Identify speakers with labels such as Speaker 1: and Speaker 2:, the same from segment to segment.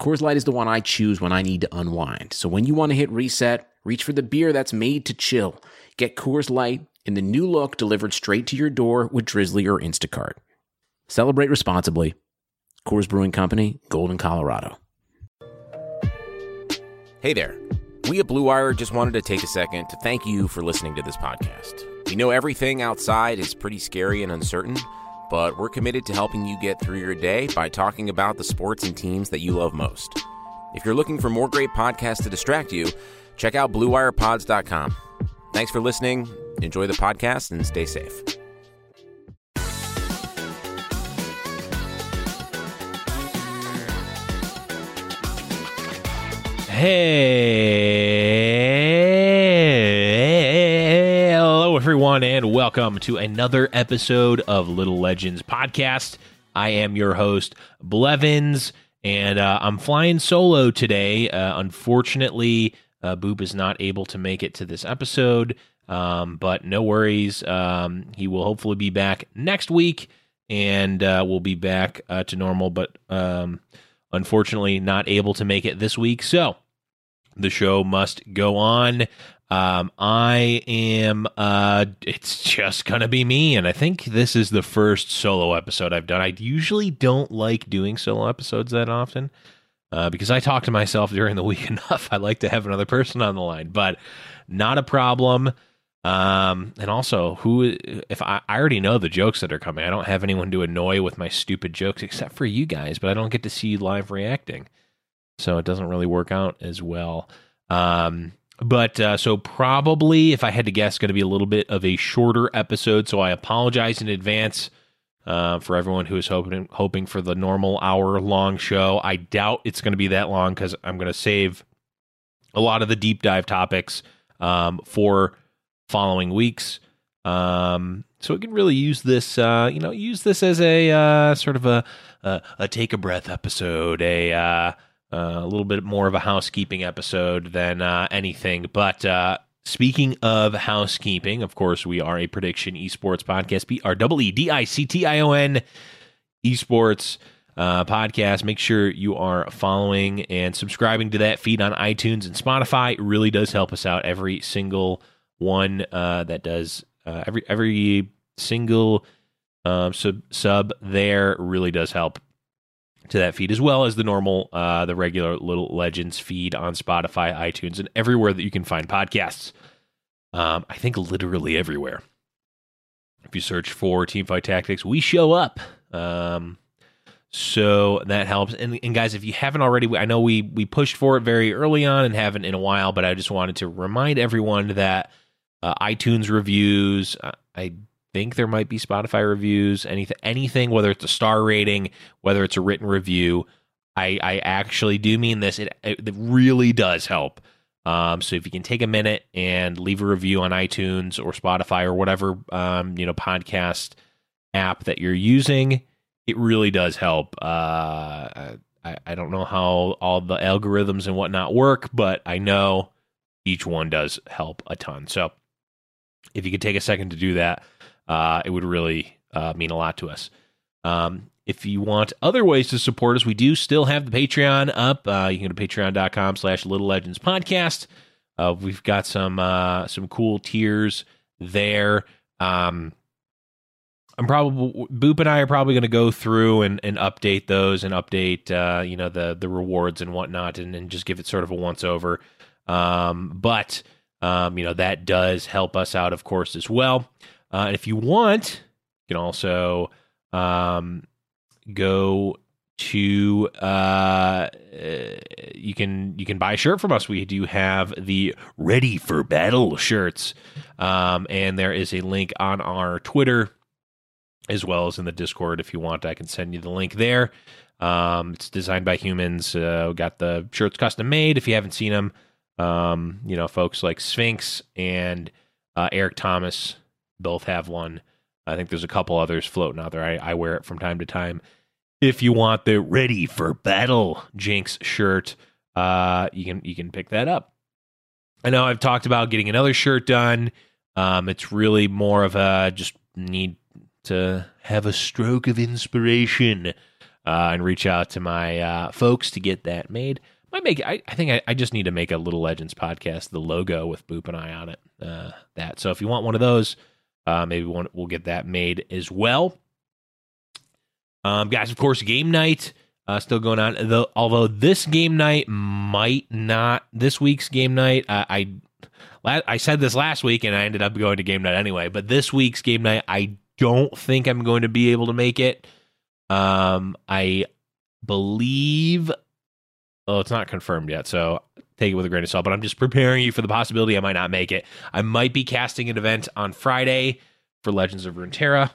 Speaker 1: Coors Light is the one I choose when I need to unwind. So when you want to hit reset, reach for the beer that's made to chill. Get Coors Light in the new look delivered straight to your door with Drizzly or Instacart. Celebrate responsibly. Coors Brewing Company, Golden, Colorado. Hey there. We at Blue Wire just wanted to take a second to thank you for listening to this podcast. We know everything outside is pretty scary and uncertain, but we're committed to helping you get through your day by talking about the sports and teams that you love most. If you're looking for more great podcasts to distract you, check out BlueWirePods.com. Thanks for listening. Enjoy the podcast and stay safe.
Speaker 2: Hey, everyone, and welcome to another episode of Little Legends podcast. I am your host, Blevins, and uh, I'm flying solo today. Uh, unfortunately, uh, Boop is not able to make it to this episode, um, but no worries. Um, he will hopefully be back next week, and uh, we'll be back uh, to normal. But um, unfortunately, not able to make it this week. So the show must go on. Um, I am. Uh, it's just gonna be me, and I think this is the first solo episode I've done. I usually don't like doing solo episodes that often uh, because I talk to myself during the week enough. I like to have another person on the line, but not a problem. Um, and also, who if I, I already know the jokes that are coming, I don't have anyone to annoy with my stupid jokes except for you guys, but I don't get to see you live reacting, so it doesn't really work out as well. Um, but uh, so probably, if I had to guess, going to be a little bit of a shorter episode. So I apologize in advance uh, for everyone who is hoping hoping for the normal hour long show. I doubt it's going to be that long because I'm going to save a lot of the deep dive topics um, for following weeks. Um, so we can really use this, uh, you know, use this as a uh, sort of a, a, a take a breath episode, a uh, a little bit more of a housekeeping episode than uh, anything. But uh, speaking of housekeeping, of course, we are a prediction esports podcast. B R E D I C T I O N esports uh, podcast. Make sure you are following and subscribing to that feed on iTunes and Spotify. It really does help us out. Every single one uh, that does every every single um, sub sub there really does help to that feed as well as the normal uh, the regular little legends feed on spotify itunes and everywhere that you can find podcasts. Um, i think literally everywhere. If you search for team fight tactics we show up. Um, so that helps. And, and guys if you haven't already i know we we pushed for it very early on and haven't in a while but i just wanted to remind everyone that uh, itunes reviews uh, i think there might be Spotify reviews, anything, anything, whether it's a star rating, whether it's a written review. I, I actually do mean this. It, it really does help. Um, so if you can take a minute and leave a review on iTunes or Spotify or whatever um, you know podcast app that you're using, it really does help. Uh, I, I don't know how all the algorithms and whatnot work, but I know each one does help a ton. So if you could take a second to do that, uh, it would really uh, mean a lot to us. Um, if you want other ways to support us, we do still have the Patreon up. Uh, you can go to patreon.com slash little legends podcast. Uh, we've got some uh, some cool tiers there. Um, I'm probably Boop and I are probably going to go through and, and update those and update uh, you know the the rewards and whatnot and, and just give it sort of a once over. Um, but um, you know that does help us out, of course, as well. Uh, if you want, you can also um, go to uh, you can you can buy a shirt from us. We do have the Ready for Battle shirts, um, and there is a link on our Twitter as well as in the Discord. If you want, I can send you the link there. Um, it's designed by humans. Uh, got the shirts custom made. If you haven't seen them, um, you know, folks like Sphinx and uh, Eric Thomas both have one. I think there's a couple others floating out there. I, I wear it from time to time. If you want the ready for battle Jinx shirt, uh, you can you can pick that up. I know I've talked about getting another shirt done. Um, it's really more of a just need to have a stroke of inspiration uh, and reach out to my uh, folks to get that made. Might make I, I think I, I, just need to make a Little Legends podcast, the logo with Boop and I on it. Uh, that so if you want one of those, uh, maybe one, we'll get that made as well. Um, guys, of course, game night uh, still going on. Though, although this game night might not this week's game night. I I said this last week and I ended up going to game night anyway. But this week's game night, I don't think I'm going to be able to make it. Um, I believe. Oh, it's not confirmed yet, so take it with a grain of salt. But I'm just preparing you for the possibility I might not make it. I might be casting an event on Friday for Legends of Runeterra.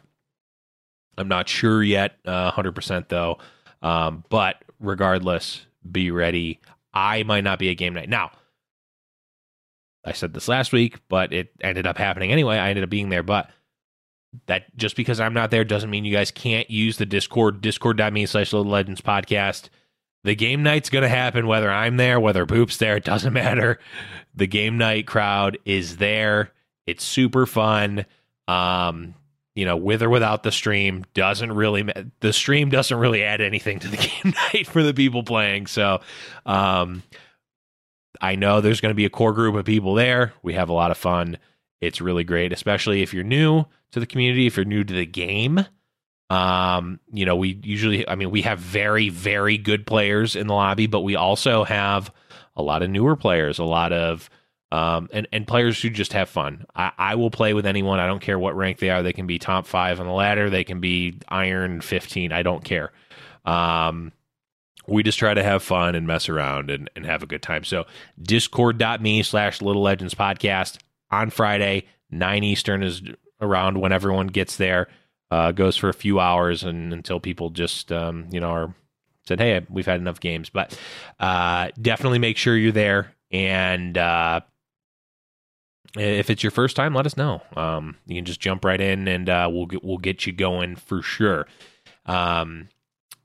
Speaker 2: I'm not sure yet, uh, 100% though. Um, but regardless, be ready. I might not be a game night. Now, I said this last week, but it ended up happening anyway. I ended up being there, but that just because I'm not there doesn't mean you guys can't use the Discord, discord.me slash little legends podcast. The game night's going to happen whether I'm there, whether Boop's there, it doesn't matter. The game night crowd is there. It's super fun. Um, you know, with or without the stream doesn't really the stream doesn't really add anything to the game night for the people playing. So, um, I know there's going to be a core group of people there. We have a lot of fun. It's really great, especially if you're new to the community, if you're new to the game. Um, you know, we usually, I mean, we have very, very good players in the lobby, but we also have a lot of newer players, a lot of, um, and, and players who just have fun. I, I will play with anyone. I don't care what rank they are. They can be top five on the ladder. They can be iron 15. I don't care. Um, we just try to have fun and mess around and, and have a good time. So discord.me slash little legends podcast on Friday, 9 Eastern is around when everyone gets there. Uh, goes for a few hours and until people just um, you know are said, hey, we've had enough games. But uh, definitely make sure you're there. And uh, if it's your first time, let us know. Um, you can just jump right in, and uh, we'll get, we'll get you going for sure. Um,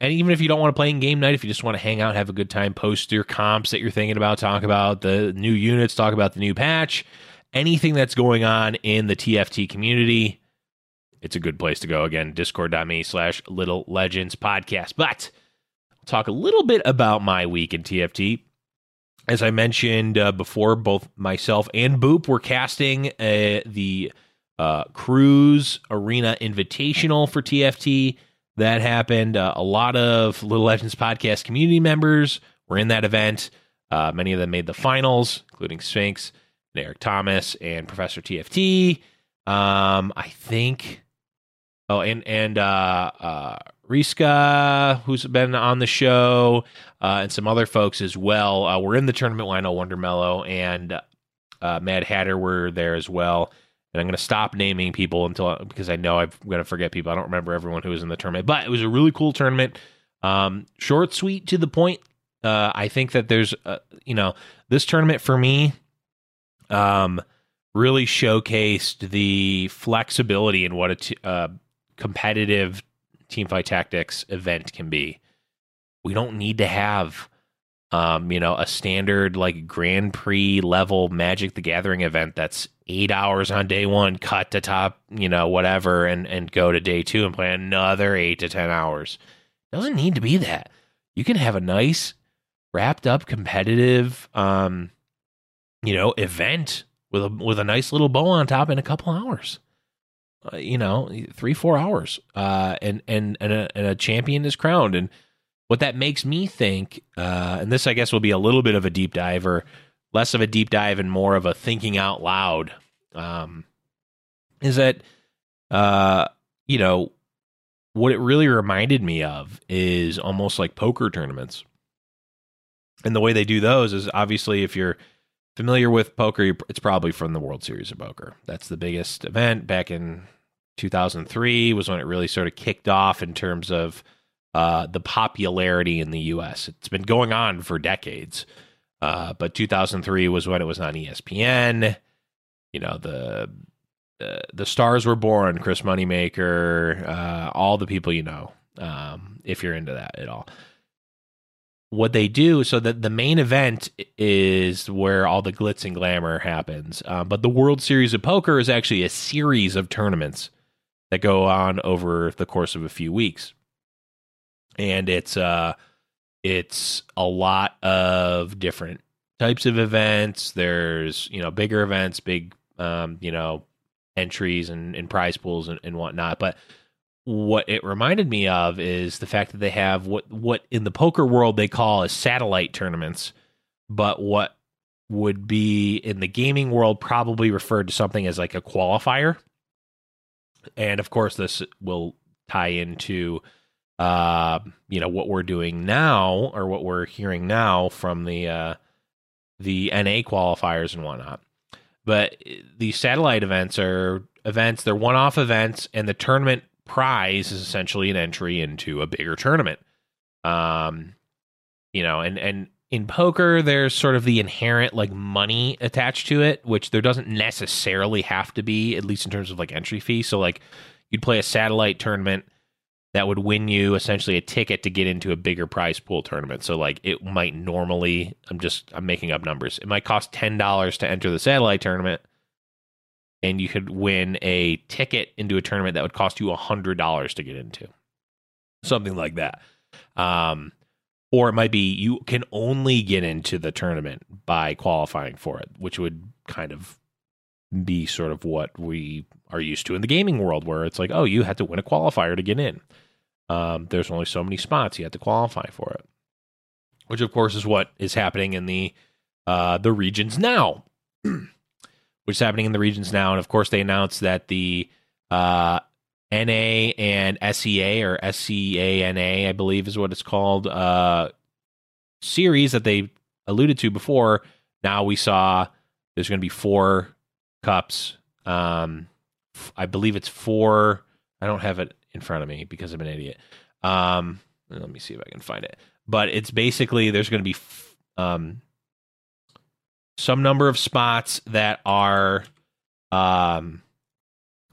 Speaker 2: and even if you don't want to play in game night, if you just want to hang out, have a good time, post your comps that you're thinking about, talk about the new units, talk about the new patch, anything that's going on in the TFT community, it's a good place to go. Again, discord.me slash little legends podcast. But I'll talk a little bit about my week in TFT. As I mentioned uh, before, both myself and Boop were casting uh, the uh, Cruise Arena Invitational for TFT. That happened. Uh, a lot of Little Legends podcast community members were in that event. Uh, many of them made the finals, including Sphinx and Eric Thomas and Professor TFT. Um, I think. Oh, and and uh, uh, Riska, who's been on the show, uh, and some other folks as well. Uh, we're in the tournament. Well, I know Wonder Mellow and uh, Mad Hatter were there as well. And I'm going to stop naming people until because I know I'm going to forget people. I don't remember everyone who was in the tournament, but it was a really cool tournament. Um, short, sweet, to the point. Uh, I think that there's, uh, you know, this tournament for me um, really showcased the flexibility in what a t- uh, competitive team fight tactics event can be. We don't need to have um, you know, a standard like Grand Prix level Magic the Gathering event that's eight hours on day one, cut to top, you know, whatever, and and go to day two and play another eight to ten hours. Doesn't need to be that. You can have a nice, wrapped up, competitive, um, you know, event with a with a nice little bow on top in a couple hours. Uh, you know, three four hours, uh, and and and a, and a champion is crowned and what that makes me think, uh, and this I guess will be a little bit of a deep dive or less of a deep dive and more of a thinking out loud, um, is that, uh, you know, what it really reminded me of is almost like poker tournaments. And the way they do those is obviously if you're familiar with poker, it's probably from the World Series of Poker. That's the biggest event back in 2003 was when it really sort of kicked off in terms of uh, the popularity in the U.S. It's been going on for decades, uh, but 2003 was when it was on ESPN. You know the uh, the stars were born. Chris Moneymaker, uh, all the people you know, um, if you're into that at all. What they do, so that the main event is where all the glitz and glamour happens, um, but the World Series of Poker is actually a series of tournaments that go on over the course of a few weeks and it's uh it's a lot of different types of events. There's you know bigger events, big um, you know entries and, and prize pools and, and whatnot. But what it reminded me of is the fact that they have what what in the poker world they call as satellite tournaments, but what would be in the gaming world probably referred to something as like a qualifier. And of course, this will tie into uh, you know what we're doing now or what we're hearing now from the uh, the NA qualifiers and whatnot. But these satellite events are events; they're one-off events, and the tournament prize is essentially an entry into a bigger tournament. Um, you know, and and in poker, there's sort of the inherent like money attached to it, which there doesn't necessarily have to be, at least in terms of like entry fee. So like you'd play a satellite tournament that would win you essentially a ticket to get into a bigger prize pool tournament. So like it might normally I'm just I'm making up numbers. It might cost $10 to enter the satellite tournament and you could win a ticket into a tournament that would cost you $100 to get into. Something like that. Um or it might be you can only get into the tournament by qualifying for it, which would kind of be sort of what we are used to in the gaming world where it's like, oh, you had to win a qualifier to get in. Um, there's only so many spots you have to qualify for it, which of course is what is happening in the uh, the regions now, which is happening in the regions now. And of course, they announced that the uh, NA and SEA or SCANA, I believe is what it's called, uh, series that they alluded to before. Now we saw there's going to be four cups. Um, I believe it's four. I don't have it in front of me because I'm an idiot. Um, let me see if I can find it. But it's basically there's going to be um, some number of spots that are um,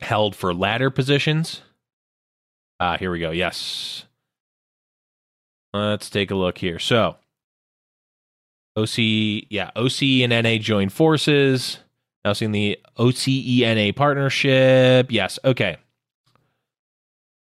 Speaker 2: held for ladder positions. Uh, here we go. Yes. Let's take a look here. So, OC, yeah, OC and NA join forces. Now seeing the OCENA partnership. Yes. Okay.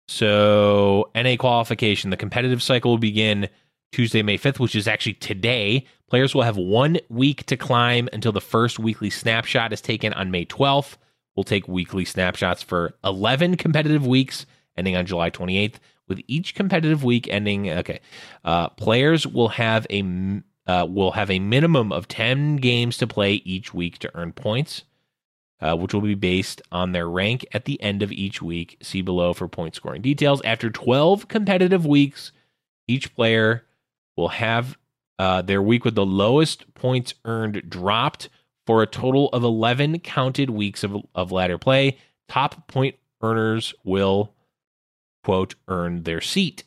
Speaker 2: So, NA qualification, the competitive cycle will begin Tuesday, May 5th, which is actually today. Players will have one week to climb until the first weekly snapshot is taken on May 12th. We'll take weekly snapshots for 11 competitive weeks ending on July 28th, with each competitive week ending. Okay. Uh, players will have a. Uh, will have a minimum of 10 games to play each week to earn points uh, which will be based on their rank at the end of each week. See below for point scoring details. After 12 competitive weeks, each player will have uh, their week with the lowest points earned dropped for a total of 11 counted weeks of, of ladder play. Top point earners will, quote, earn their seat.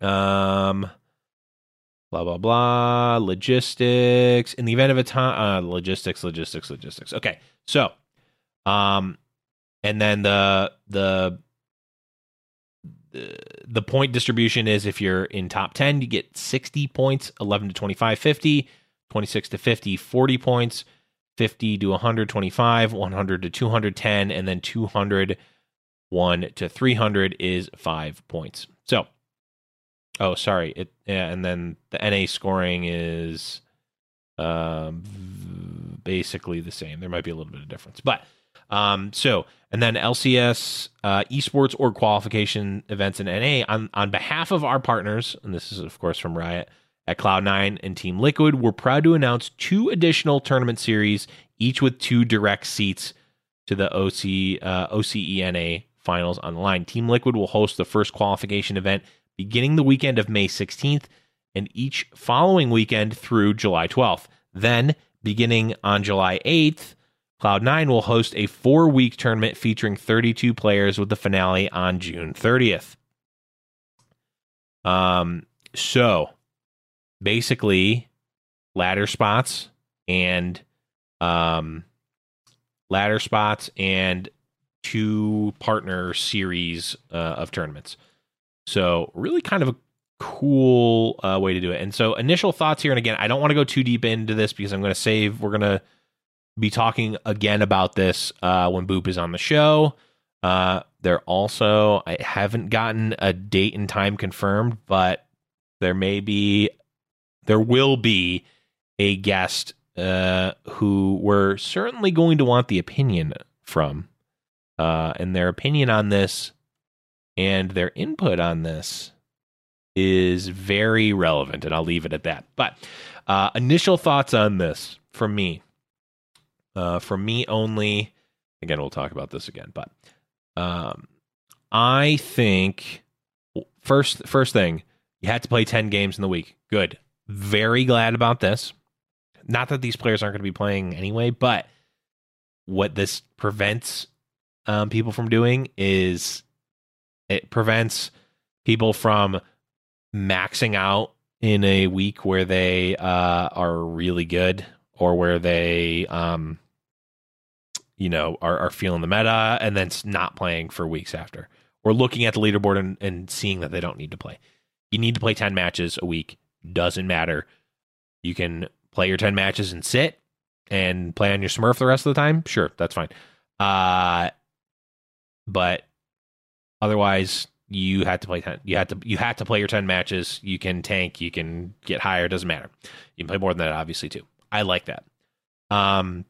Speaker 2: Um, blah blah blah logistics in the event of a time uh, logistics logistics logistics okay so um and then the the the point distribution is if you're in top 10, you get 60 points, 11 to 25, 50, 26 to 50, 40 points, 50 to 125, 100 to 210, and then 201 to 300 is five points. So, oh, sorry. It, and then the NA scoring is um, basically the same. There might be a little bit of difference, but um, so and then LCS uh, esports or qualification events in NA on on behalf of our partners, and this is of course from Riot at Cloud9 and Team Liquid. We're proud to announce two additional tournament series, each with two direct seats to the OC uh, OCENA finals on the line. Team Liquid will host the first qualification event beginning the weekend of May 16th and each following weekend through July 12th. Then, beginning on July 8th, Cloud9 will host a four week tournament featuring 32 players with the finale on June 30th. Um, so basically, ladder spots and um, ladder spots and two partner series uh, of tournaments. So, really kind of a cool uh, way to do it. And so, initial thoughts here, and again, I don't want to go too deep into this because I'm going to save. We're going to be talking again about this uh, when Boop is on the show. Uh, they're also, I haven't gotten a date and time confirmed, but there may be, there will be a guest uh, who we're certainly going to want the opinion from. Uh, and their opinion on this and their input on this is very relevant, and I'll leave it at that. But uh, initial thoughts on this from me, uh, from me only. Again, we'll talk about this again, but um, I think first first thing you had to play ten games in the week. Good, very glad about this. Not that these players aren't going to be playing anyway, but what this prevents um, people from doing is it prevents people from maxing out in a week where they uh, are really good or where they um, you know are, are feeling the meta and then not playing for weeks after or looking at the leaderboard and, and seeing that they don't need to play you need to play 10 matches a week doesn't matter. You can play your 10 matches and sit and play on your smurf the rest of the time? Sure that's fine. Uh but otherwise you had to play 10 you had to you had to play your 10 matches. You can tank you can get higher doesn't matter. You can play more than that obviously too. I like that. Um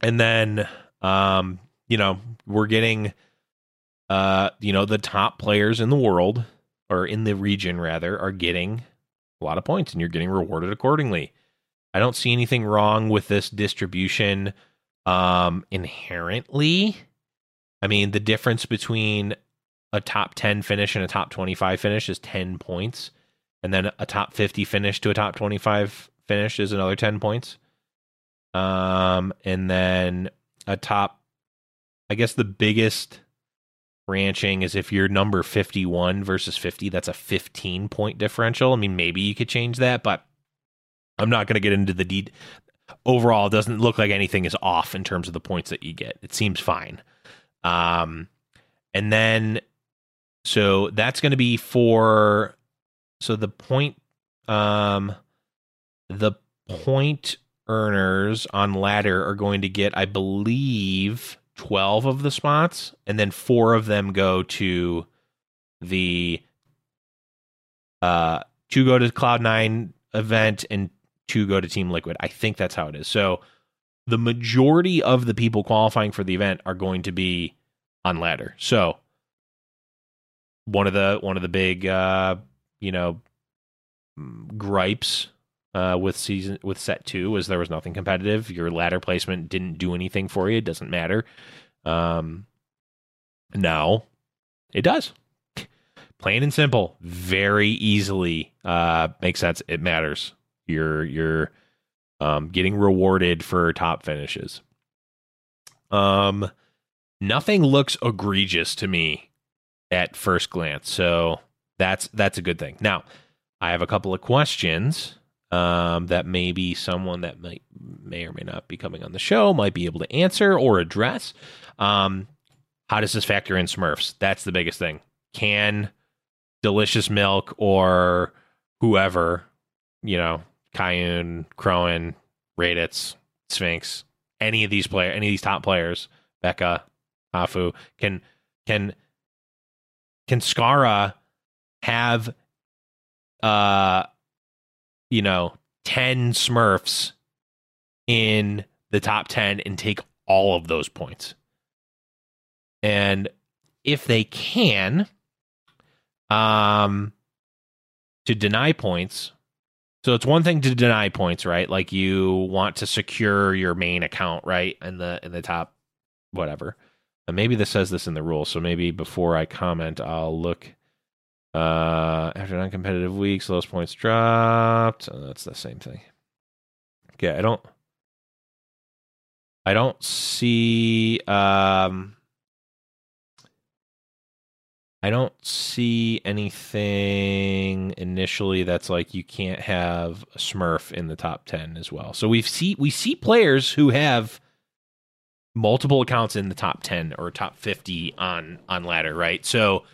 Speaker 2: and then um you know we're getting uh you know the top players in the world or in the region rather are getting a lot of points and you're getting rewarded accordingly i don't see anything wrong with this distribution um inherently i mean the difference between a top 10 finish and a top 25 finish is 10 points. And then a top 50 finish to a top 25 finish is another 10 points. Um, and then a top, I guess the biggest ranching is if you're number 51 versus 50, that's a 15 point differential. I mean, maybe you could change that, but I'm not going to get into the deed. Overall, it doesn't look like anything is off in terms of the points that you get. It seems fine. Um, and then so that's going to be for so the point um the point earners on ladder are going to get I believe 12 of the spots and then 4 of them go to the uh two go to Cloud9 event and two go to Team Liquid. I think that's how it is. So the majority of the people qualifying for the event are going to be on ladder. So one of the one of the big uh, you know gripes uh, with season with set two was there was nothing competitive. Your ladder placement didn't do anything for you. It doesn't matter. Um, now it does. Plain and simple, very easily uh, makes sense. It matters. You're you're um, getting rewarded for top finishes. Um, nothing looks egregious to me at first glance. So that's that's a good thing. Now, I have a couple of questions um, that maybe someone that might may or may not be coming on the show might be able to answer or address. Um, how does this factor in Smurfs? That's the biggest thing. can delicious milk or whoever, you know, Kayun, Crowan, Raditz, Sphinx, any of these player, any of these top players, Becca, Afu, can can can Scarra have uh you know 10 smurfs in the top 10 and take all of those points. And if they can um to deny points so it's one thing to deny points right? Like you want to secure your main account right in the in the top whatever. And maybe this says this in the rules so maybe before i comment i'll look uh, after non-competitive weeks, lowest points dropped. Oh, that's the same thing. Okay, I don't. I don't see. Um, I don't see anything initially that's like you can't have a Smurf in the top ten as well. So we see we see players who have multiple accounts in the top ten or top fifty on on ladder, right? So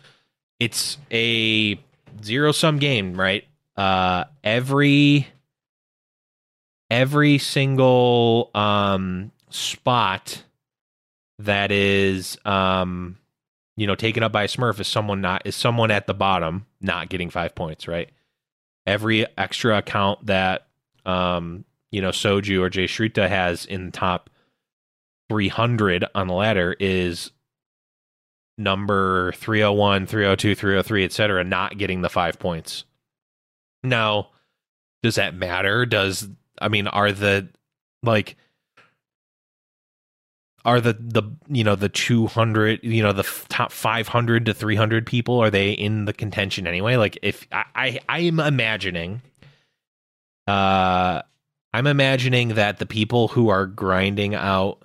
Speaker 2: it's a zero sum game, right? Uh, every every single um, spot that is um, you know taken up by a Smurf is someone not is someone at the bottom not getting five points, right? Every extra account that um, you know Soju or Jay Shrita has in the top 300 on the ladder is number 301, 302, 303, etc., not getting the five points. Now, does that matter? Does I mean, are the like are the the you know the 200 you know the top 500 to 300 people are they in the contention anyway like if i i i'm imagining uh i'm imagining that the people who are grinding out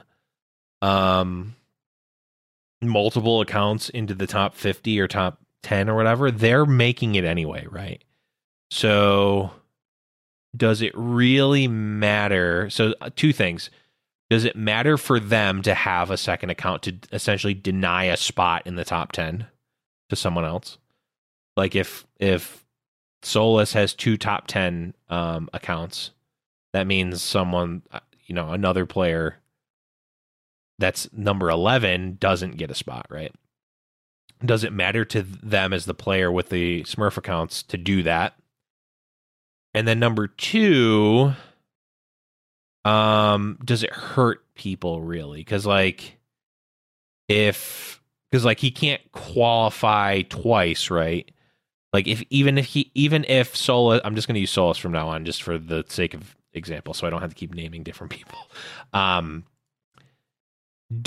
Speaker 2: um multiple accounts into the top 50 or top 10 or whatever, they're making it anyway, right? So does it really matter? So uh, two things. Does it matter for them to have a second account to essentially deny a spot in the top 10 to someone else? Like if if Solus has two top 10 um, accounts, that means someone, uh, you know, another player that's number 11 doesn't get a spot, right? Does it matter to them as the player with the Smurf accounts to do that? And then number two, um, does it hurt people really? Because like, if because like he can't qualify twice, right? Like if even if he even if Solus, I'm just going to use Solus from now on, just for the sake of example, so I don't have to keep naming different people. Um,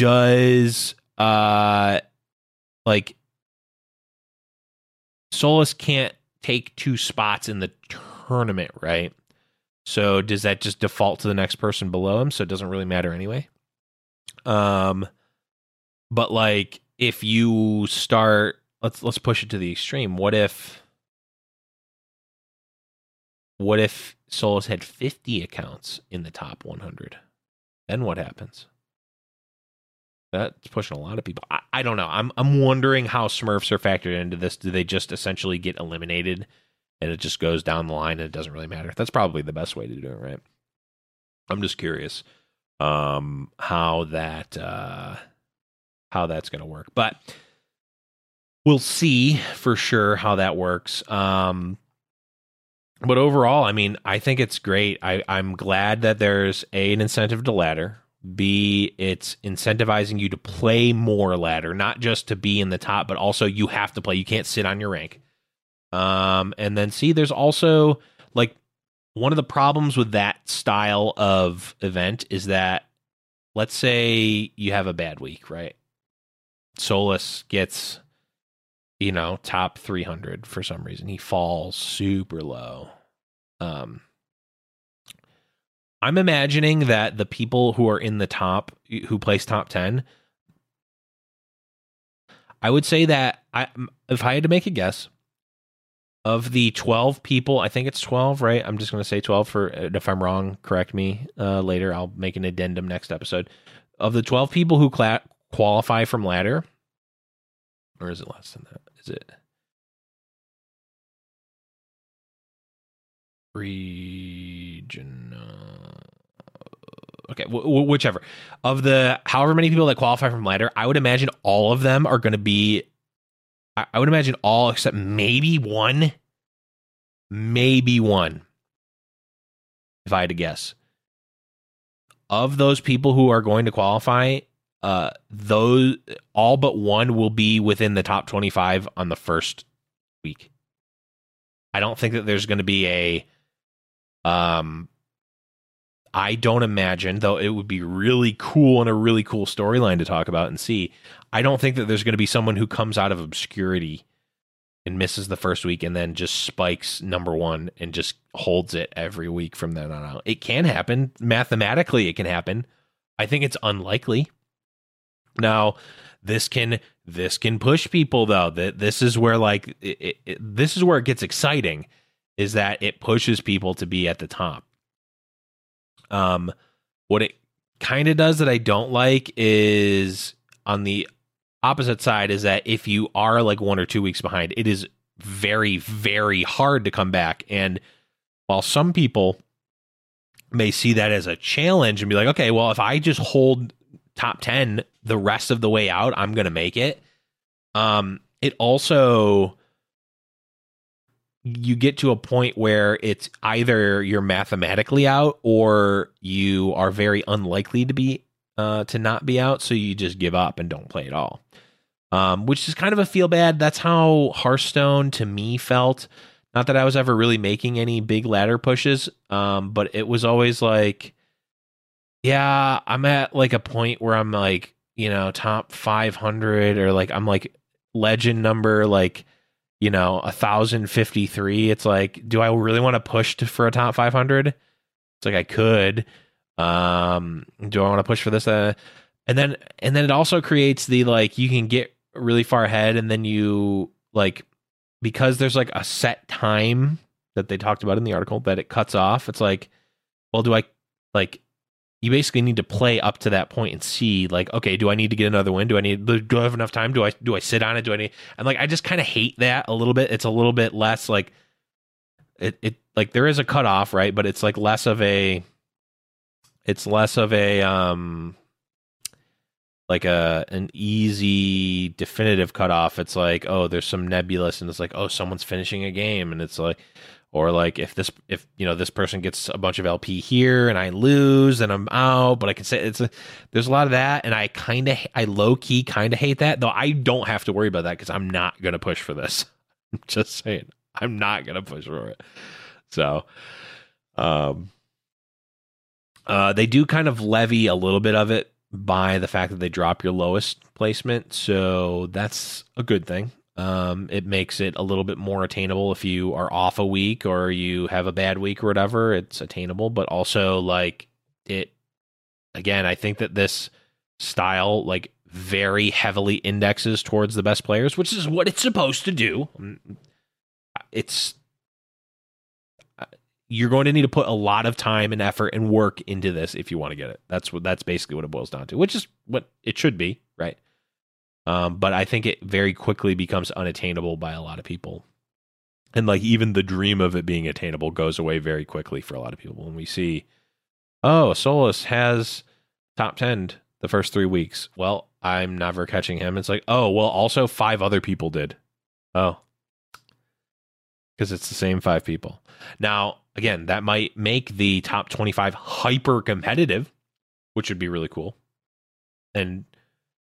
Speaker 2: does uh like Solus can't take two spots in the tournament, right? So does that just default to the next person below him so it doesn't really matter anyway? Um but like if you start let's let's push it to the extreme. What if what if Solus had 50 accounts in the top 100? Then what happens? That's pushing a lot of people. I, I, don't know. I'm I'm wondering how Smurfs are factored into this. Do they just essentially get eliminated and it just goes down the line and it doesn't really matter? That's probably the best way to do it, right? I'm just curious um how that uh how that's going to work. But we'll see for sure how that works. Um but overall, I mean, I think it's great. I, I'm glad that there's a, an incentive to ladder. B, it's incentivizing you to play more ladder, not just to be in the top, but also you have to play. You can't sit on your rank. Um, and then C, there's also like one of the problems with that style of event is that let's say you have a bad week, right? Solus gets, you know, top 300 for some reason. He falls super low. Um, I'm imagining that the people who are in the top, who place top 10, I would say that I, if I had to make a guess, of the 12 people, I think it's 12, right? I'm just going to say 12 for, if I'm wrong, correct me uh, later. I'll make an addendum next episode. Of the 12 people who cla- qualify from ladder, or is it less than that? Is it regional? Okay, whichever of the however many people that qualify from ladder, I would imagine all of them are going to be. I, I would imagine all except maybe one, maybe one. If I had to guess, of those people who are going to qualify, uh, those all but one will be within the top twenty-five on the first week. I don't think that there's going to be a um I don't imagine, though it would be really cool and a really cool storyline to talk about and see. I don't think that there's going to be someone who comes out of obscurity and misses the first week and then just spikes number one and just holds it every week from then on out. It can happen. Mathematically, it can happen. I think it's unlikely. Now, this can this can push people though. That this is where like it, it, this is where it gets exciting is that it pushes people to be at the top. Um, what it kind of does that I don't like is on the opposite side is that if you are like one or two weeks behind, it is very, very hard to come back. And while some people may see that as a challenge and be like, okay, well, if I just hold top 10 the rest of the way out, I'm going to make it. Um, it also you get to a point where it's either you're mathematically out or you are very unlikely to be uh, to not be out, so you just give up and don't play at all. Um, which is kind of a feel bad. That's how Hearthstone to me felt. Not that I was ever really making any big ladder pushes, um, but it was always like, yeah, I'm at like a point where I'm like, you know, top 500 or like I'm like legend number like you know, 1053. It's like, do I really want to push for a top 500? It's like I could. Um, do I want to push for this? Uh, and then, and then it also creates the like, you can get really far ahead and then you like, because there's like a set time that they talked about in the article that it cuts off. It's like, well, do I like you basically need to play up to that point and see like okay do i need to get another win? Do i need do i have enough time? Do i do i sit on it? Do i need and like i just kind of hate that a little bit. It's a little bit less like it it like there is a cutoff right? But it's like less of a it's less of a um like a an easy definitive cutoff. It's like oh there's some nebulous and it's like oh someone's finishing a game. And it's like or like if this if you know this person gets a bunch of LP here and I lose then I'm out. But I can say it's a there's a lot of that. And I kind of I low key kind of hate that though I don't have to worry about that cuz I'm not going to push for this. I'm just saying I'm not going to push for it. So um uh they do kind of levy a little bit of it by the fact that they drop your lowest placement. So that's a good thing um, it makes it a little bit more attainable if you are off a week or you have a bad week or whatever. It's attainable, but also like it. Again, I think that this style like very heavily indexes towards the best players, which is what it's supposed to do. Mm, it's uh, you're going to need to put a lot of time and effort and work into this if you want to get it. That's what that's basically what it boils down to, which is what it should be, right? Um, but I think it very quickly becomes unattainable by a lot of people. And like even the dream of it being attainable goes away very quickly for a lot of people. When we see, oh, Solus has top 10 the first three weeks. Well, I'm never catching him. It's like, oh, well, also five other people did. Oh, because it's the same five people. Now, again, that might make the top 25 hyper competitive, which would be really cool. And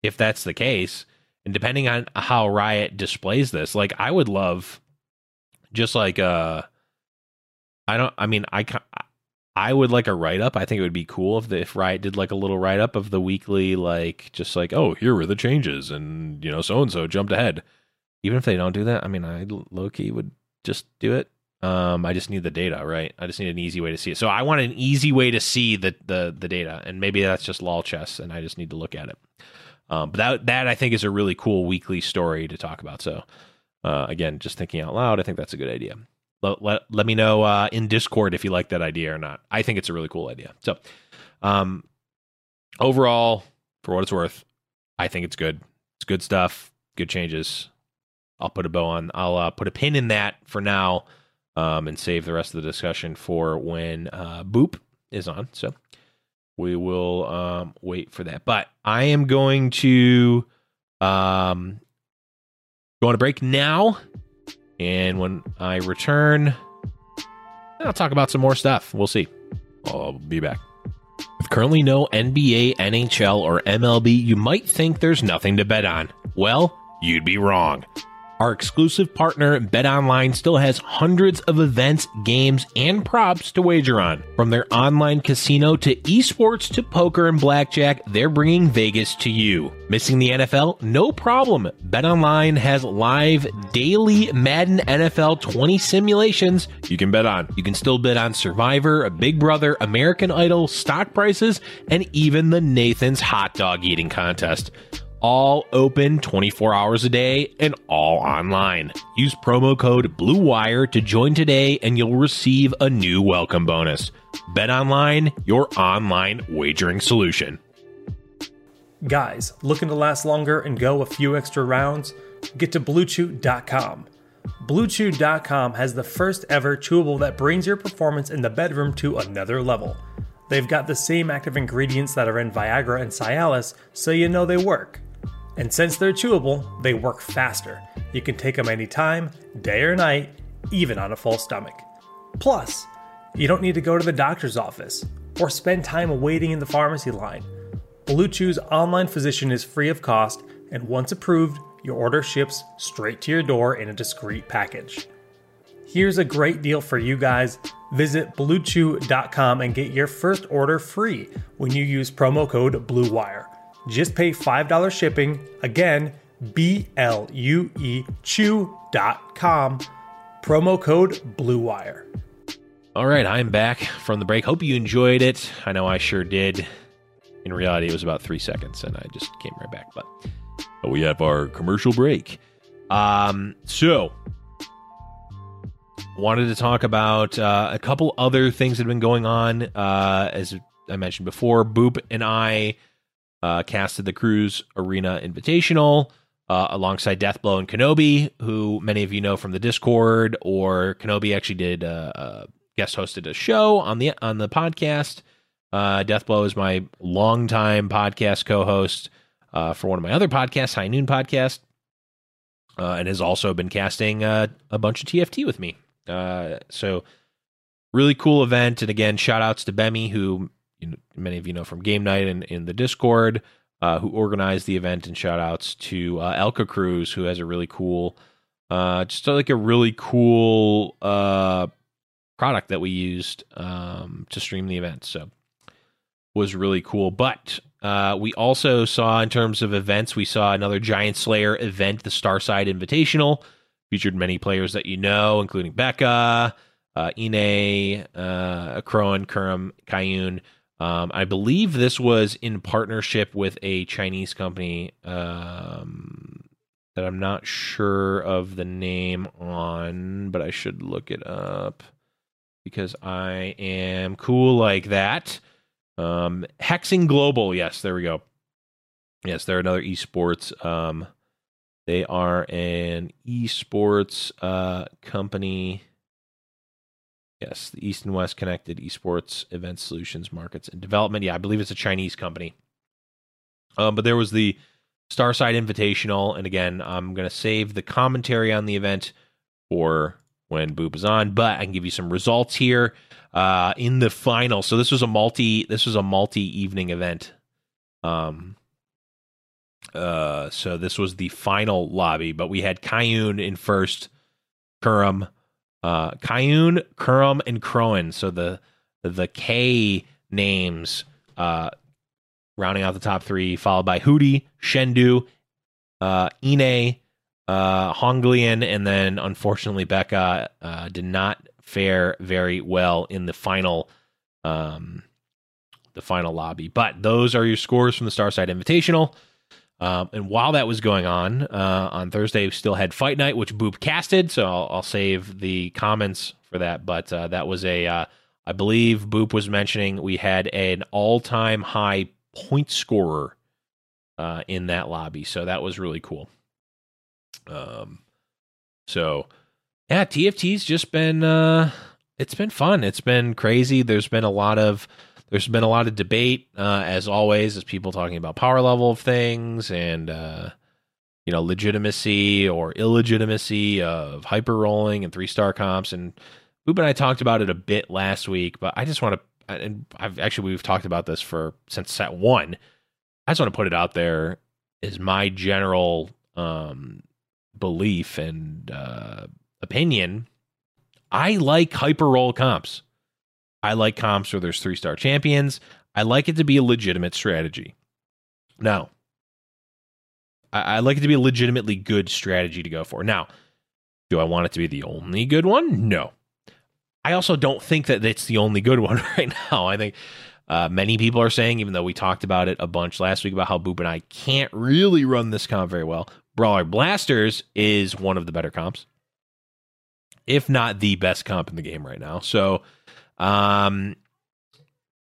Speaker 2: if that's the case, and depending on how Riot displays this, like I would love just like uh I don't I mean I I would like a write up. I think it would be cool if the, if Riot did like a little write up of the weekly like just like oh here were the changes and you know so and so jumped ahead. Even if they don't do that, I mean I low key would just do it. Um, I just need the data, right? I just need an easy way to see it. So I want an easy way to see the the the data, and maybe that's just lol chess, and I just need to look at it. Um, but that that I think is a really cool weekly story to talk about. So uh, again, just thinking out loud, I think that's a good idea. Let, let, let me know uh, in Discord if you like that idea or not. I think it's a really cool idea. So um, overall, for what it's worth, I think it's good. It's good stuff. Good changes. I'll put a bow on. I'll uh, put a pin in that for now. um, and save the rest of the discussion for when uh, Boop is on. So we will um, wait for that. But I am going to um, go on a break now. And when I return, I'll talk about some more stuff. We'll see. I'll be back. With currently no NBA, NHL, or MLB, you might think there's nothing to bet on. Well, you'd be wrong. Our exclusive partner, BetOnline, still has hundreds of events, games, and props to wager on. From their online casino to esports to poker and blackjack, they're bringing Vegas to you. Missing the NFL? No problem. BetOnline has live daily Madden NFL 20 simulations you can bet on. You can still bet on Survivor, Big Brother, American Idol, stock prices, and even the Nathan's hot dog eating contest all open 24 hours a day and all online. Use promo code BLUEWIRE to join today and you'll receive a new welcome bonus. Bet online, your online wagering solution.
Speaker 3: Guys, looking to last longer and go a few extra rounds? Get to BlueChew.com. BlueChew.com has the first ever chewable that brings your performance in the bedroom to another level. They've got the same active ingredients that are in Viagra and Cialis, so you know they work. And since they're chewable, they work faster. You can take them anytime, day or night, even on a full stomach. Plus, you don't need to go to the doctor's office or spend time waiting in the pharmacy line. Blue Chew's online physician is free of cost, and once approved, your order ships straight to your door in a discreet package. Here's a great deal for you guys. Visit bluechew.com and get your first order free when you use promo code BLUEWIRE. Just pay $5 shipping. Again, B L U E Chew.com. Promo code BLUEWIRE.
Speaker 2: All right, I'm back from the break. Hope you enjoyed it. I know I sure did. In reality, it was about three seconds, and I just came right back. But, we have our commercial break. Um, so wanted to talk about uh, a couple other things that have been going on. Uh, as I mentioned before, Boop and I uh, casted the Cruise Arena Invitational uh, alongside Deathblow and Kenobi, who many of you know from the Discord, or Kenobi actually did uh, uh guest hosted a show on the on the podcast. Uh, Deathblow is my longtime podcast co-host uh, for one of my other podcasts, High Noon Podcast, and has also been casting a bunch of TFT with me. so really cool event, and again, shout outs to Bemi who you know, many of you know from Game Night and in the Discord, uh, who organized the event, and shout outs to uh, Elka Cruz, who has a really cool, uh, just like a really cool uh, product that we used um, to stream the event. So was really cool. But uh, we also saw, in terms of events, we saw another Giant Slayer event, the Starside Invitational, featured many players that you know, including Becca, uh, Ine, uh, Crowan, Kurum, Kiyoon. Um, I believe this was in partnership with a Chinese company um, that I'm not sure of the name on, but I should look it up because I am cool like that. Um, Hexing Global, yes, there we go. Yes, they're another esports. Um, they are an esports uh, company Yes, the East and West Connected Esports Event Solutions Markets and Development. Yeah, I believe it's a Chinese company. Um, but there was the Starside Invitational, and again, I'm going to save the commentary on the event for when Boop is on. But I can give you some results here uh, in the final. So this was a multi. This was a multi evening event. Um. Uh. So this was the final lobby, but we had Kiyoon in first, Kurum uh, Kiyoon, Kurum, and Crowan. So the the K names uh, rounding out the top three, followed by Hootie, Shendu, uh, Ine, uh, Honglian, and then unfortunately Becca uh, did not fare very well in the final um, the final lobby. But those are your scores from the Starside Invitational. Um, and while that was going on, uh, on Thursday, we still had Fight Night, which Boop casted. So I'll, I'll save the comments for that. But uh, that was a, uh, I believe Boop was mentioning we had an all time high point scorer uh, in that lobby. So that was really cool. Um, so yeah, TFT's just been uh it's been fun. It's been crazy. There's been a lot of there's been a lot of debate, uh, as always, as people talking about power level of things and uh, you know legitimacy or illegitimacy of hyper rolling and three star comps. And Boop and I talked about it a bit last week, but I just want to and I've actually we've talked about this for since set one. I just want to put it out there is my general um, belief and uh, opinion. I like hyper roll comps. I like comps where there's three star champions. I like it to be a legitimate strategy. Now, I, I like it to be a legitimately good strategy to go for. Now, do I want it to be the only good one? No. I also don't think that it's the only good one right now. I think uh, many people are saying, even though we talked about it a bunch last week about how Boop and I can't really run this comp very well, Brawler Blasters is one of the better comps, if not the best comp in the game right now. So, um,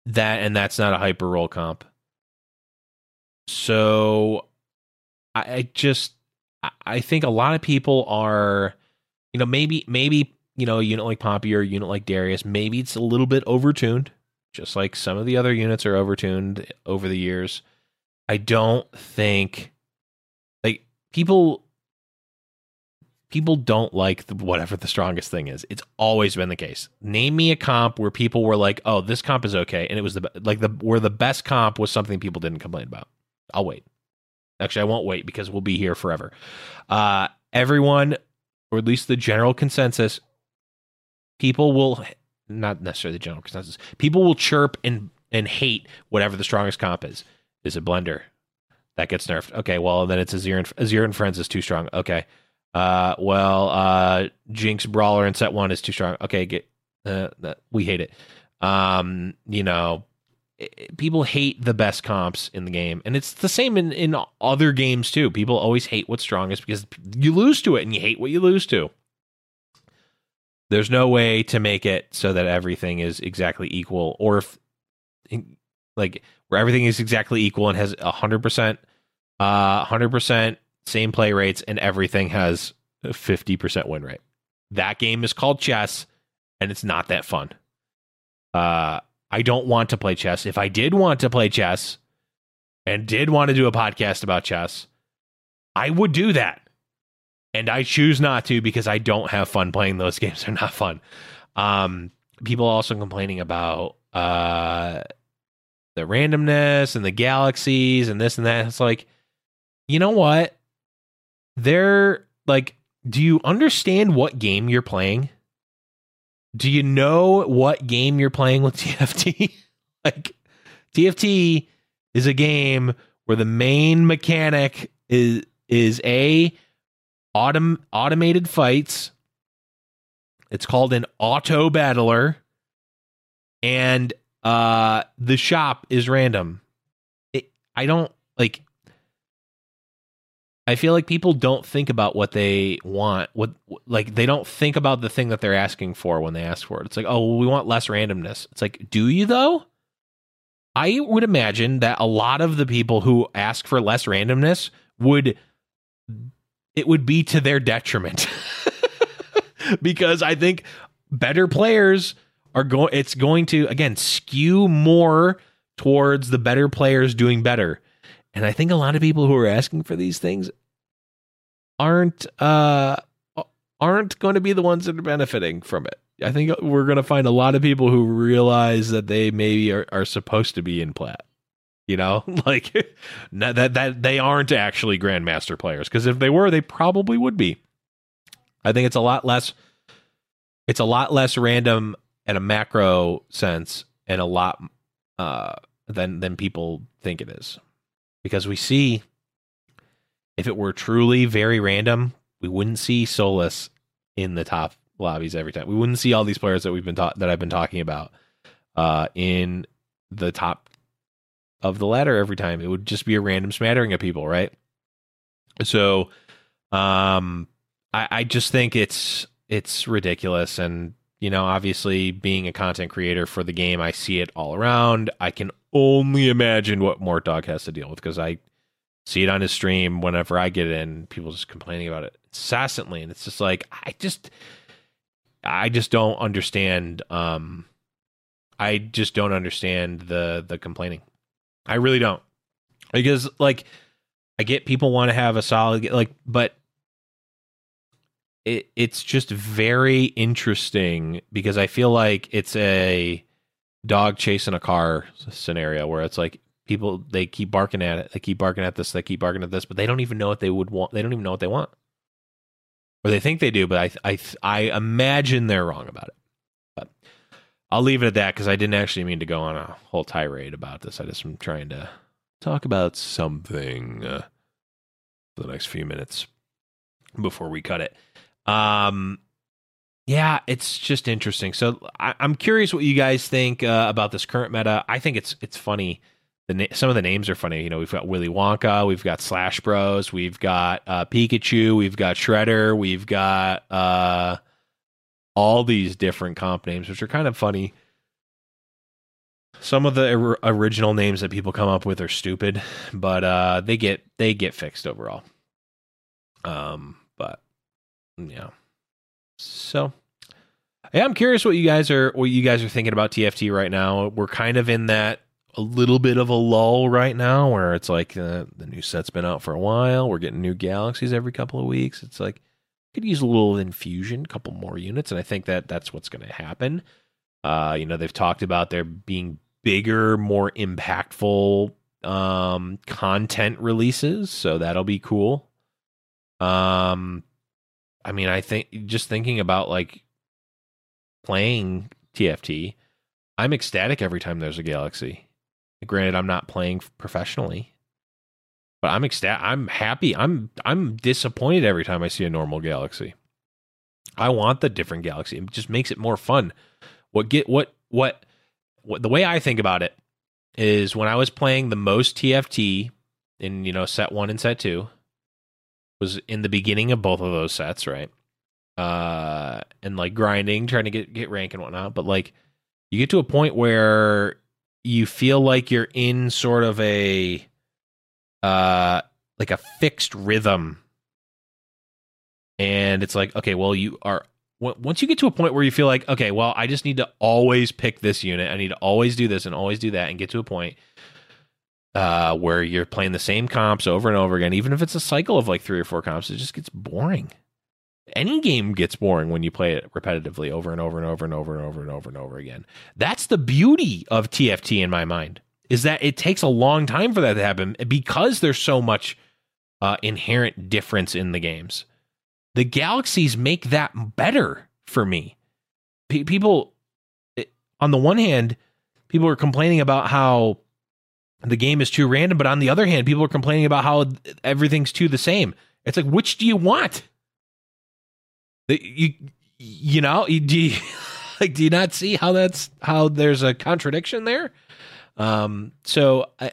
Speaker 2: that and that's not a hyper roll comp. So, I, I just I think a lot of people are, you know, maybe maybe you know, a unit like Poppy or a unit like Darius, maybe it's a little bit overtuned, just like some of the other units are overtuned over the years. I don't think like people people don't like the, whatever the strongest thing is. It's always been the case. Name me a comp where people were like, "Oh, this comp is okay," and it was the like the where the best comp was something people didn't complain about. I'll wait. Actually, I won't wait because we'll be here forever. Uh, everyone, or at least the general consensus, people will not necessarily the general consensus. People will chirp and and hate whatever the strongest comp is. Is it Blender? That gets nerfed. Okay, well then it's Azir and Azir and Friends is too strong. Okay. Uh, well, uh, Jinx Brawler in set one is too strong. Okay, get uh, we hate it. Um, you know, people hate the best comps in the game, and it's the same in in other games too. People always hate what's strongest because you lose to it, and you hate what you lose to. There's no way to make it so that everything is exactly equal, or if like where everything is exactly equal and has a hundred percent, uh, hundred percent same play rates, and everything has a fifty percent win rate. That game is called chess, and it's not that fun. Uh, I don't want to play chess. If I did want to play chess, and did want to do a podcast about chess, I would do that and I choose not to because I don't have fun playing those games. They're not fun. Um, people also complaining about uh, the randomness and the galaxies and this and that. It's like, you know what? They're like, do you understand what game you're playing? Do you know what game you're playing with TFT? like, TFT is a game where the main mechanic is is a autom- automated fights. It's called an auto battler, and uh, the shop is random. It, I don't like. I feel like people don't think about what they want. What like they don't think about the thing that they're asking for when they ask for it. It's like, oh, we want less randomness. It's like, do you though? I would imagine that a lot of the people who ask for less randomness would it would be to their detriment. because I think better players are going it's going to again skew more towards the better players doing better. And I think a lot of people who are asking for these things aren't uh aren't going to be the ones that are benefiting from it. I think we're going to find a lot of people who realize that they maybe are, are supposed to be in plat you know? Like that that they aren't actually grandmaster players because if they were they probably would be. I think it's a lot less it's a lot less random in a macro sense and a lot uh than than people think it is. Because we see if it were truly very random we wouldn't see Solis in the top lobbies every time we wouldn't see all these players that we've been ta- that i've been talking about uh in the top of the ladder every time. It would just be a random smattering of people, right? So, um, I, I just think it's it's ridiculous, and you know, obviously, being a content creator for the game, I see it all around. I can only imagine what Mort Dog has to deal with because I see it on his stream whenever I get in. People just complaining about it incessantly, and it's just like I just I just don't understand. Um, I just don't understand the the complaining. I really don't because like I get people want to have a solid like, but it it's just very interesting because I feel like it's a dog chasing a car scenario where it's like people they keep barking at it, they keep barking at this, they keep barking at this, but they don't even know what they would want. They don't even know what they want, or they think they do, but I I I imagine they're wrong about it. But I'll leave it at that because I didn't actually mean to go on a whole tirade about this. I just am trying to talk about something uh, for the next few minutes before we cut it. Um, yeah, it's just interesting. So I, am curious what you guys think uh, about this current meta. I think it's it's funny. Na- some of the names are funny. You know, we've got Willy Wonka, we've got Slash Bros, we've got uh, Pikachu, we've got Shredder, we've got uh, all these different comp names, which are kind of funny. Some of the original names that people come up with are stupid, but uh, they get they get fixed overall. Um, but yeah. So yeah, I'm curious what you guys are what you guys are thinking about TFT right now. We're kind of in that a little bit of a lull right now where it's like uh, the new set's been out for a while. We're getting new galaxies every couple of weeks. It's like could use a little infusion, a couple more units, and I think that that's what's going to happen. Uh, you know, they've talked about there being bigger, more impactful um, content releases, so that'll be cool. Um, I mean, I think just thinking about like playing TFT, I'm ecstatic every time there's a galaxy. Granted, I'm not playing professionally, but I'm ecstatic. I'm happy. I'm I'm disappointed every time I see a normal galaxy. I want the different galaxy. It just makes it more fun. What get what what what the way I think about it is when I was playing the most TFT in you know set one and set two was in the beginning of both of those sets, right? Uh, and like grinding, trying to get get rank and whatnot. But like, you get to a point where you feel like you're in sort of a uh like a fixed rhythm and it's like okay well you are once you get to a point where you feel like okay well i just need to always pick this unit i need to always do this and always do that and get to a point uh, where you're playing the same comps over and over again, even if it's a cycle of like three or four comps, it just gets boring. Any game gets boring when you play it repetitively over and over and over and over and over and over and over again. That's the beauty of TFT in my mind, is that it takes a long time for that to happen because there's so much uh, inherent difference in the games. The galaxies make that better for me. P- people, it, on the one hand, people are complaining about how the game is too random. But on the other hand, people are complaining about how everything's too the same. It's like, which do you want? You, you know, do you, like, do you not see how that's how there's a contradiction there? Um, so I,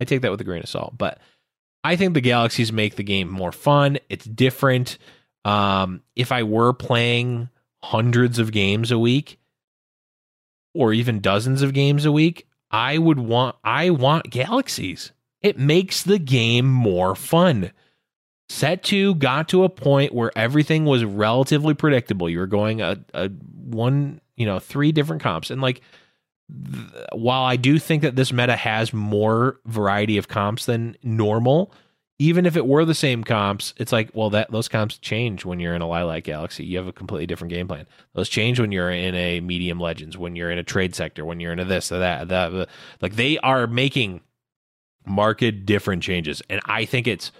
Speaker 2: I take that with a grain of salt, but I think the galaxies make the game more fun. It's different. Um, if I were playing hundreds of games a week, or even dozens of games a week, I would want I want galaxies. It makes the game more fun. Set 2 got to a point where everything was relatively predictable. You were going a, a one, you know, three different comps and like th- while I do think that this meta has more variety of comps than normal, even if it were the same comps, it's like, well, that those comps change when you're in a Lilac Galaxy. You have a completely different game plan. Those change when you're in a Medium Legends, when you're in a Trade Sector, when you're in a this or that, that. Like they are making market different changes, and I think it's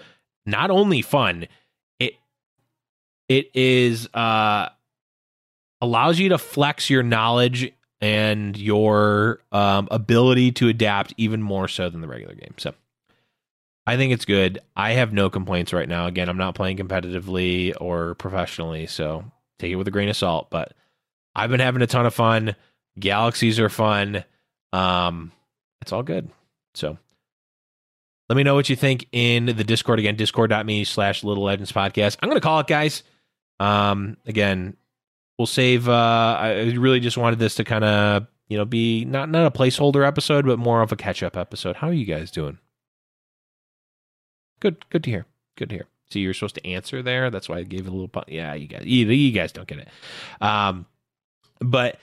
Speaker 2: not only fun, it it is uh allows you to flex your knowledge and your um, ability to adapt even more so than the regular game. So. I think it's good. I have no complaints right now. Again, I'm not playing competitively or professionally, so take it with a grain of salt. But I've been having a ton of fun. Galaxies are fun. Um, it's all good. So let me know what you think in the Discord again, discord.me slash little legends podcast. I'm gonna call it, guys. Um, again, we'll save uh I really just wanted this to kind of, you know, be not not a placeholder episode, but more of a catch up episode. How are you guys doing? Good, good to hear. Good to hear. See, you're supposed to answer there. That's why I gave it a little. Pu- yeah, you guys, you, you guys don't get it. Um, but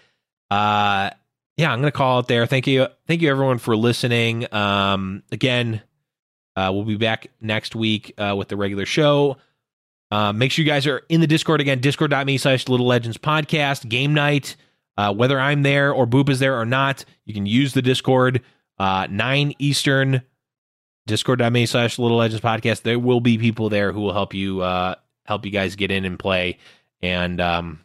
Speaker 2: uh, yeah, I'm gonna call it there. Thank you, thank you everyone for listening. Um, again, uh, we'll be back next week uh, with the regular show. Uh, make sure you guys are in the Discord again, discord.me slash Little Legends Podcast, game night. Uh, whether I'm there or Boop is there or not, you can use the Discord, uh, 9 Eastern, discord.me slash Little Legends Podcast. There will be people there who will help you, uh, help you guys get in and play. And, um,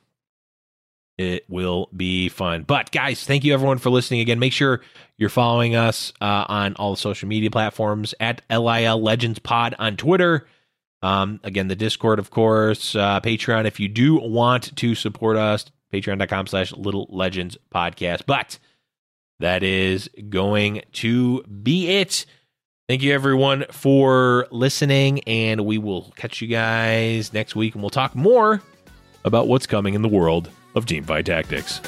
Speaker 2: it will be fun. But guys, thank you everyone for listening again. Make sure you're following us uh, on all the social media platforms at LIL Legends Pod on Twitter. Um, again, the Discord, of course, uh, Patreon. If you do want to support us, patreon.com slash little legends podcast. But that is going to be it. Thank you everyone for listening, and we will catch you guys next week and we'll talk more about what's coming in the world of Teamfight Tactics.